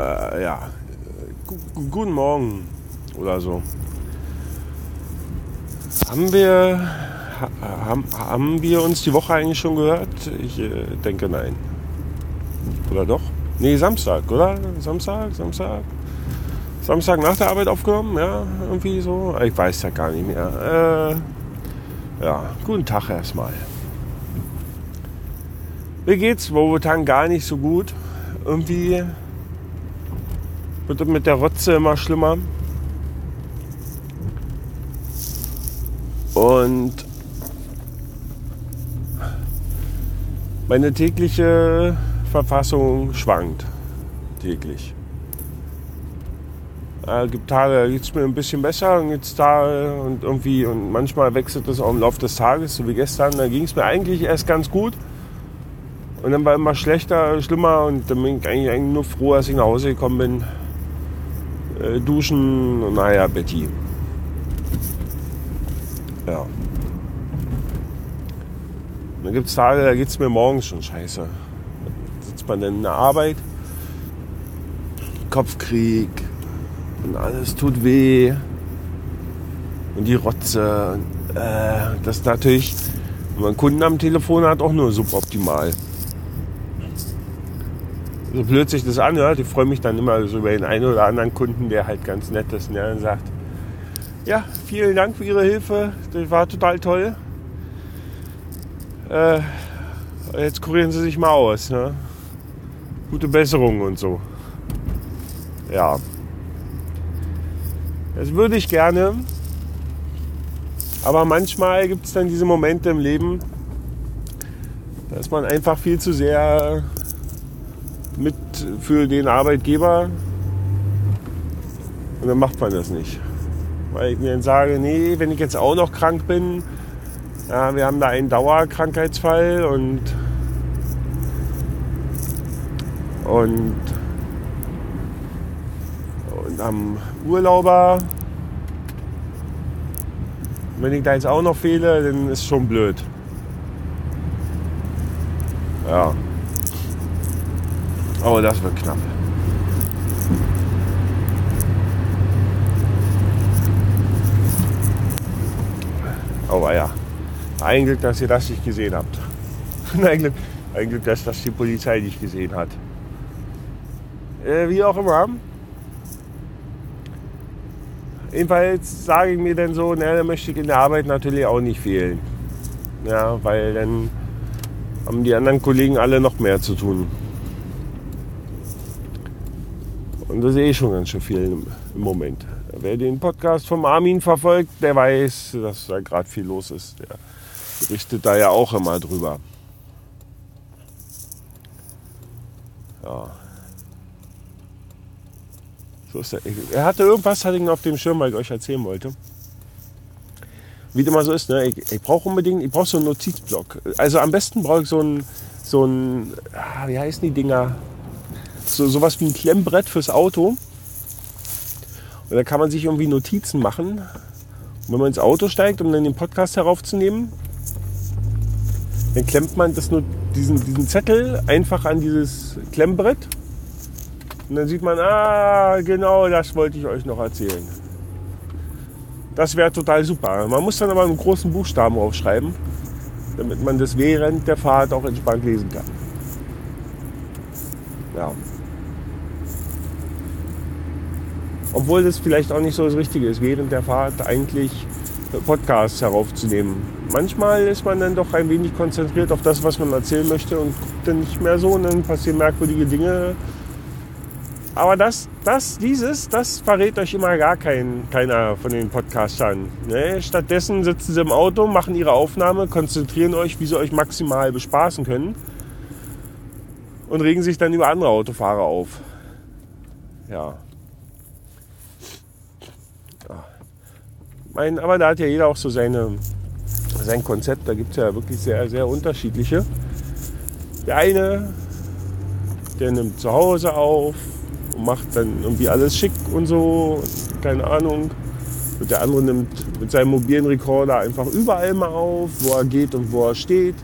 Äh, ja, guten Morgen oder so. Haben wir, haben, haben wir uns die Woche eigentlich schon gehört? Ich äh, denke nein. Oder doch? Nee, Samstag, oder? Samstag, Samstag. Samstag nach der Arbeit aufgenommen, ja, irgendwie so. Ich weiß ja gar nicht mehr. Äh, ja, guten Tag erstmal. Mir geht's momentan gar nicht so gut. Irgendwie wird mit der Rotze immer schlimmer. Und meine tägliche Verfassung schwankt täglich. Äh, gibt Tage, da geht es mir ein bisschen besser und jetzt Tage und irgendwie und manchmal wechselt das auch im Laufe des Tages, so wie gestern. Da ging es mir eigentlich erst ganz gut und dann war immer schlechter, schlimmer und dann bin ich eigentlich nur froh, dass ich nach Hause gekommen bin. Äh, duschen naja, Betty. Ja. Und dann gibt es Tage, da geht es mir morgens schon scheiße. Da sitzt man dann in der Arbeit, Kopfkrieg und alles tut weh. Und die Rotze. Äh, das ist natürlich, wenn man Kunden am Telefon hat, auch nur suboptimal. So blöd sich das anhört, ich freue mich dann immer so über den einen oder anderen Kunden, der halt ganz nett ist und der dann sagt, ja, vielen Dank für Ihre Hilfe. Das war total toll. Äh, jetzt kurieren Sie sich mal aus. Ne? Gute Besserung und so. Ja. Das würde ich gerne. Aber manchmal gibt es dann diese Momente im Leben, da ist man einfach viel zu sehr mit für den Arbeitgeber und dann macht man das nicht. Weil ich mir dann sage, nee, wenn ich jetzt auch noch krank bin, ja, wir haben da einen Dauerkrankheitsfall und, und, und am Urlauber, wenn ich da jetzt auch noch fehle, dann ist schon blöd. Ja. Aber das wird knapp. Aber ja, ein Glück, dass ihr das nicht gesehen habt. ein, Glück, ein Glück, dass das die Polizei nicht gesehen hat. Äh, wie auch immer. Jedenfalls sage ich mir dann so, na, da möchte ich in der Arbeit natürlich auch nicht fehlen. Ja, weil dann haben die anderen Kollegen alle noch mehr zu tun. Und das sehe ich schon ganz schön viel im, Moment. Wer den Podcast vom Armin verfolgt, der weiß, dass da gerade viel los ist. Der berichtet da ja auch immer drüber. Ja. So ist er. Er hatte irgendwas, hatte ich auf dem Schirm, weil ich euch erzählen wollte. Wie das immer so ist, ne? ich, ich brauche unbedingt, ich brauche so einen Notizblock. Also am besten brauche ich so einen, so ein, ah, wie heißen die Dinger? So, sowas wie ein Klemmbrett fürs Auto und da kann man sich irgendwie Notizen machen. Und wenn man ins Auto steigt, um dann den Podcast heraufzunehmen, dann klemmt man das nur, diesen, diesen Zettel einfach an dieses Klemmbrett. Und dann sieht man, ah, genau das wollte ich euch noch erzählen. Das wäre total super. Man muss dann aber einen großen Buchstaben aufschreiben, damit man das während der Fahrt auch entspannt lesen kann. Ja. obwohl das vielleicht auch nicht so das Richtige ist, während der Fahrt eigentlich Podcasts heraufzunehmen. Manchmal ist man dann doch ein wenig konzentriert auf das, was man erzählen möchte und guckt dann nicht mehr so und dann passieren merkwürdige Dinge. Aber das, das, dieses, das verrät euch immer gar kein, keiner von den Podcastern. Ne? Stattdessen sitzen sie im Auto, machen ihre Aufnahme, konzentrieren euch, wie sie euch maximal bespaßen können und regen sich dann über andere Autofahrer auf. Ja, Mein, aber da hat ja jeder auch so seine, sein Konzept. Da gibt es ja wirklich sehr, sehr unterschiedliche. Der eine, der nimmt zu Hause auf und macht dann irgendwie alles schick und so, keine Ahnung. Und der andere nimmt mit seinem mobilen Rekorder einfach überall mal auf, wo er geht und wo er steht.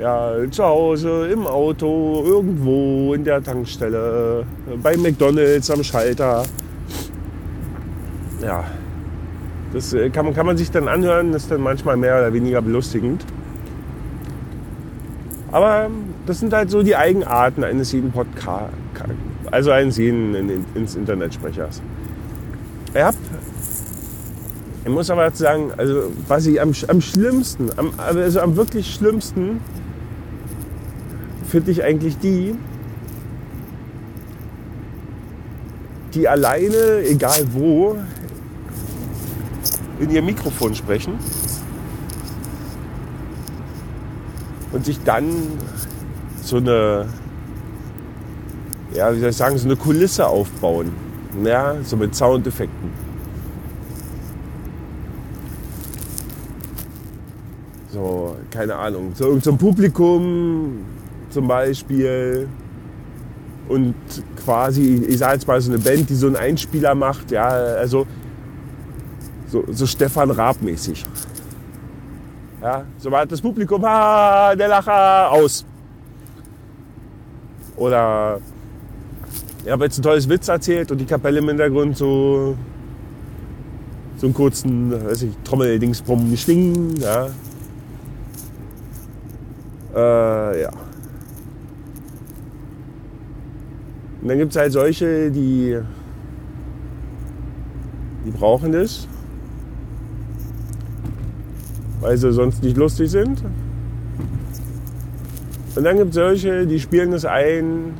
Ja, zu Hause, im Auto, irgendwo in der Tankstelle, bei McDonalds am Schalter. Ja, das äh, kann, kann man sich dann anhören, das ist dann manchmal mehr oder weniger belustigend. Aber das sind halt so die Eigenarten eines jeden Podcasts, also eines jeden ins Internetsprechers. Hab, ich muss aber sagen, also was ich am, am schlimmsten, am, also am wirklich schlimmsten finde ich eigentlich die, die alleine, egal wo, in ihr Mikrofon sprechen und sich dann so eine, ja, wie soll ich sagen, so eine Kulisse aufbauen. Ja, so mit Soundeffekten. So, keine Ahnung, so irgendein Publikum zum Beispiel und quasi, ich sage jetzt mal so eine Band, die so einen Einspieler macht, ja, also so, so Stefan Raab mäßig. Ja, sobald das Publikum, ha, der Lacher, aus. Oder ich habe jetzt ein tolles Witz erzählt und die Kapelle im Hintergrund so, so einen kurzen, weiß ich, Trommeldingsbum, Schwingen, ja. Äh, ja. Und dann gibt es halt solche, die, die brauchen das weil sie sonst nicht lustig sind. Und dann gibt es solche, die spielen es ein,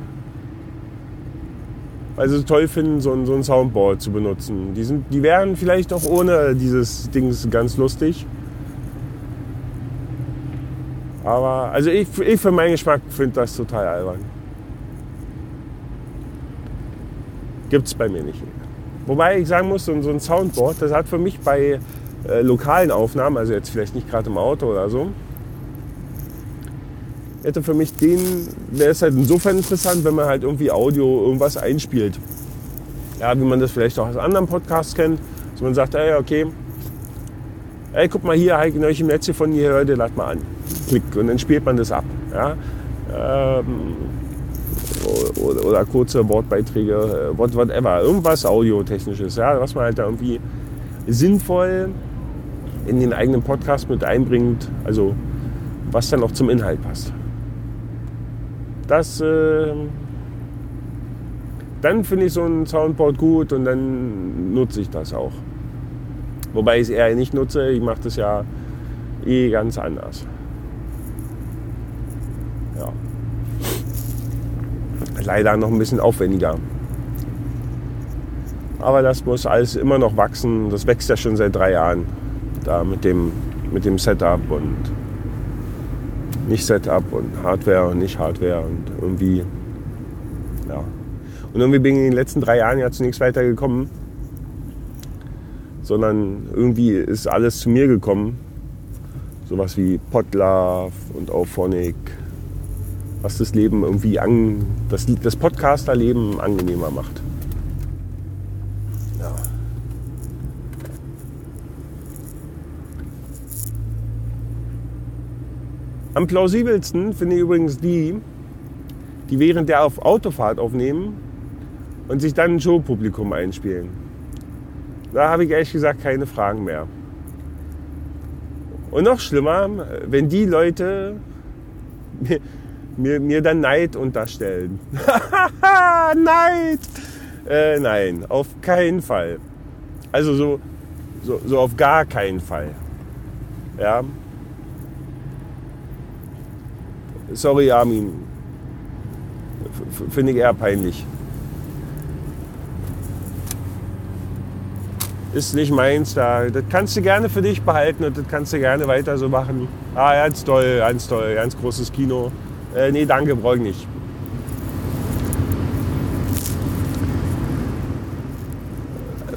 weil sie es toll finden, so ein, so ein Soundboard zu benutzen. Die, sind, die wären vielleicht auch ohne dieses Ding ganz lustig. Aber also ich, ich für meinen Geschmack finde das total albern. Gibt es bei mir nicht. Wobei ich sagen muss, so ein Soundboard, das hat für mich bei äh, lokalen Aufnahmen, also jetzt vielleicht nicht gerade im Auto oder so, hätte für mich den, wäre es halt insofern interessant, wenn man halt irgendwie Audio irgendwas einspielt. Ja, wie man das vielleicht auch aus anderen Podcasts kennt, dass man sagt, ey, okay, ey, guck mal hier, ich euch im Netz hier von hier heute, lad mal an. Klick, und dann spielt man das ab. Ja? Ähm, oder, oder, kurze Wortbeiträge, äh, whatever, irgendwas Audiotechnisches, ja, was man halt da irgendwie sinnvoll in den eigenen Podcast mit einbringt, also was dann auch zum Inhalt passt. Das, äh, dann finde ich so ein Soundboard gut und dann nutze ich das auch. Wobei ich es eher nicht nutze, ich mache das ja eh ganz anders. Leider noch ein bisschen aufwendiger. Aber das muss alles immer noch wachsen. Das wächst ja schon seit drei Jahren da mit dem, mit dem Setup und nicht Setup und Hardware und nicht Hardware und irgendwie, ja. Und irgendwie bin ich in den letzten drei Jahren ja zunächst weitergekommen, sondern irgendwie ist alles zu mir gekommen. Sowas wie Podlove und Auphonic, was das Leben irgendwie an, das, das Podcaster-Leben angenehmer macht. Am plausibelsten finde ich übrigens die, die während der auf Autofahrt aufnehmen und sich dann ein Showpublikum einspielen. Da habe ich ehrlich gesagt keine Fragen mehr. Und noch schlimmer, wenn die Leute mir, mir, dann Neid unterstellen. Neid! Äh, nein, auf keinen Fall. Also so, so, so auf gar keinen Fall. Ja, Sorry, Armin. Finde ich eher peinlich. Ist nicht meins da. Das kannst du gerne für dich behalten und das kannst du gerne weiter so machen. Ah, ganz toll, ganz toll, ganz großes Kino. Äh, nee, danke, brauche ich nicht.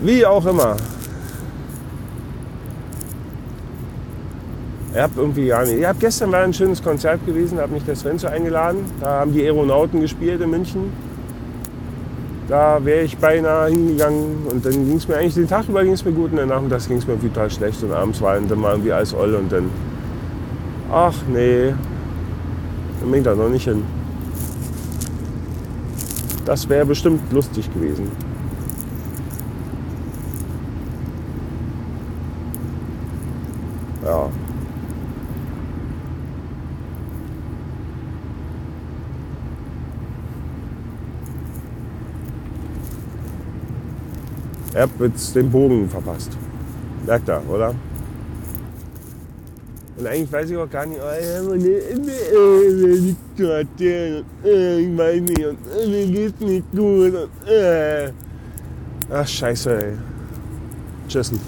Wie auch immer. Ich habe irgendwie gar nicht. Ich habe gestern war ein schönes Konzert gewesen, habe mich der Sven so eingeladen. Da haben die Aeronauten gespielt in München. Da wäre ich beinahe hingegangen und dann ging es mir eigentlich den Tag über ging es mir gut und dann nachmittags ging es mir total schlecht und abends war dann mal irgendwie alles oll und dann, ach nee, Bin ich da noch nicht hin. Das wäre bestimmt lustig gewesen. Ja. Er hat jetzt den Bogen verpasst. Merkt er, oder? Und eigentlich weiß ich auch gar nicht, oh, ich weiß nicht, und mir geht's nicht gut. Und, äh. Ach, scheiße, ey. Tschüssen.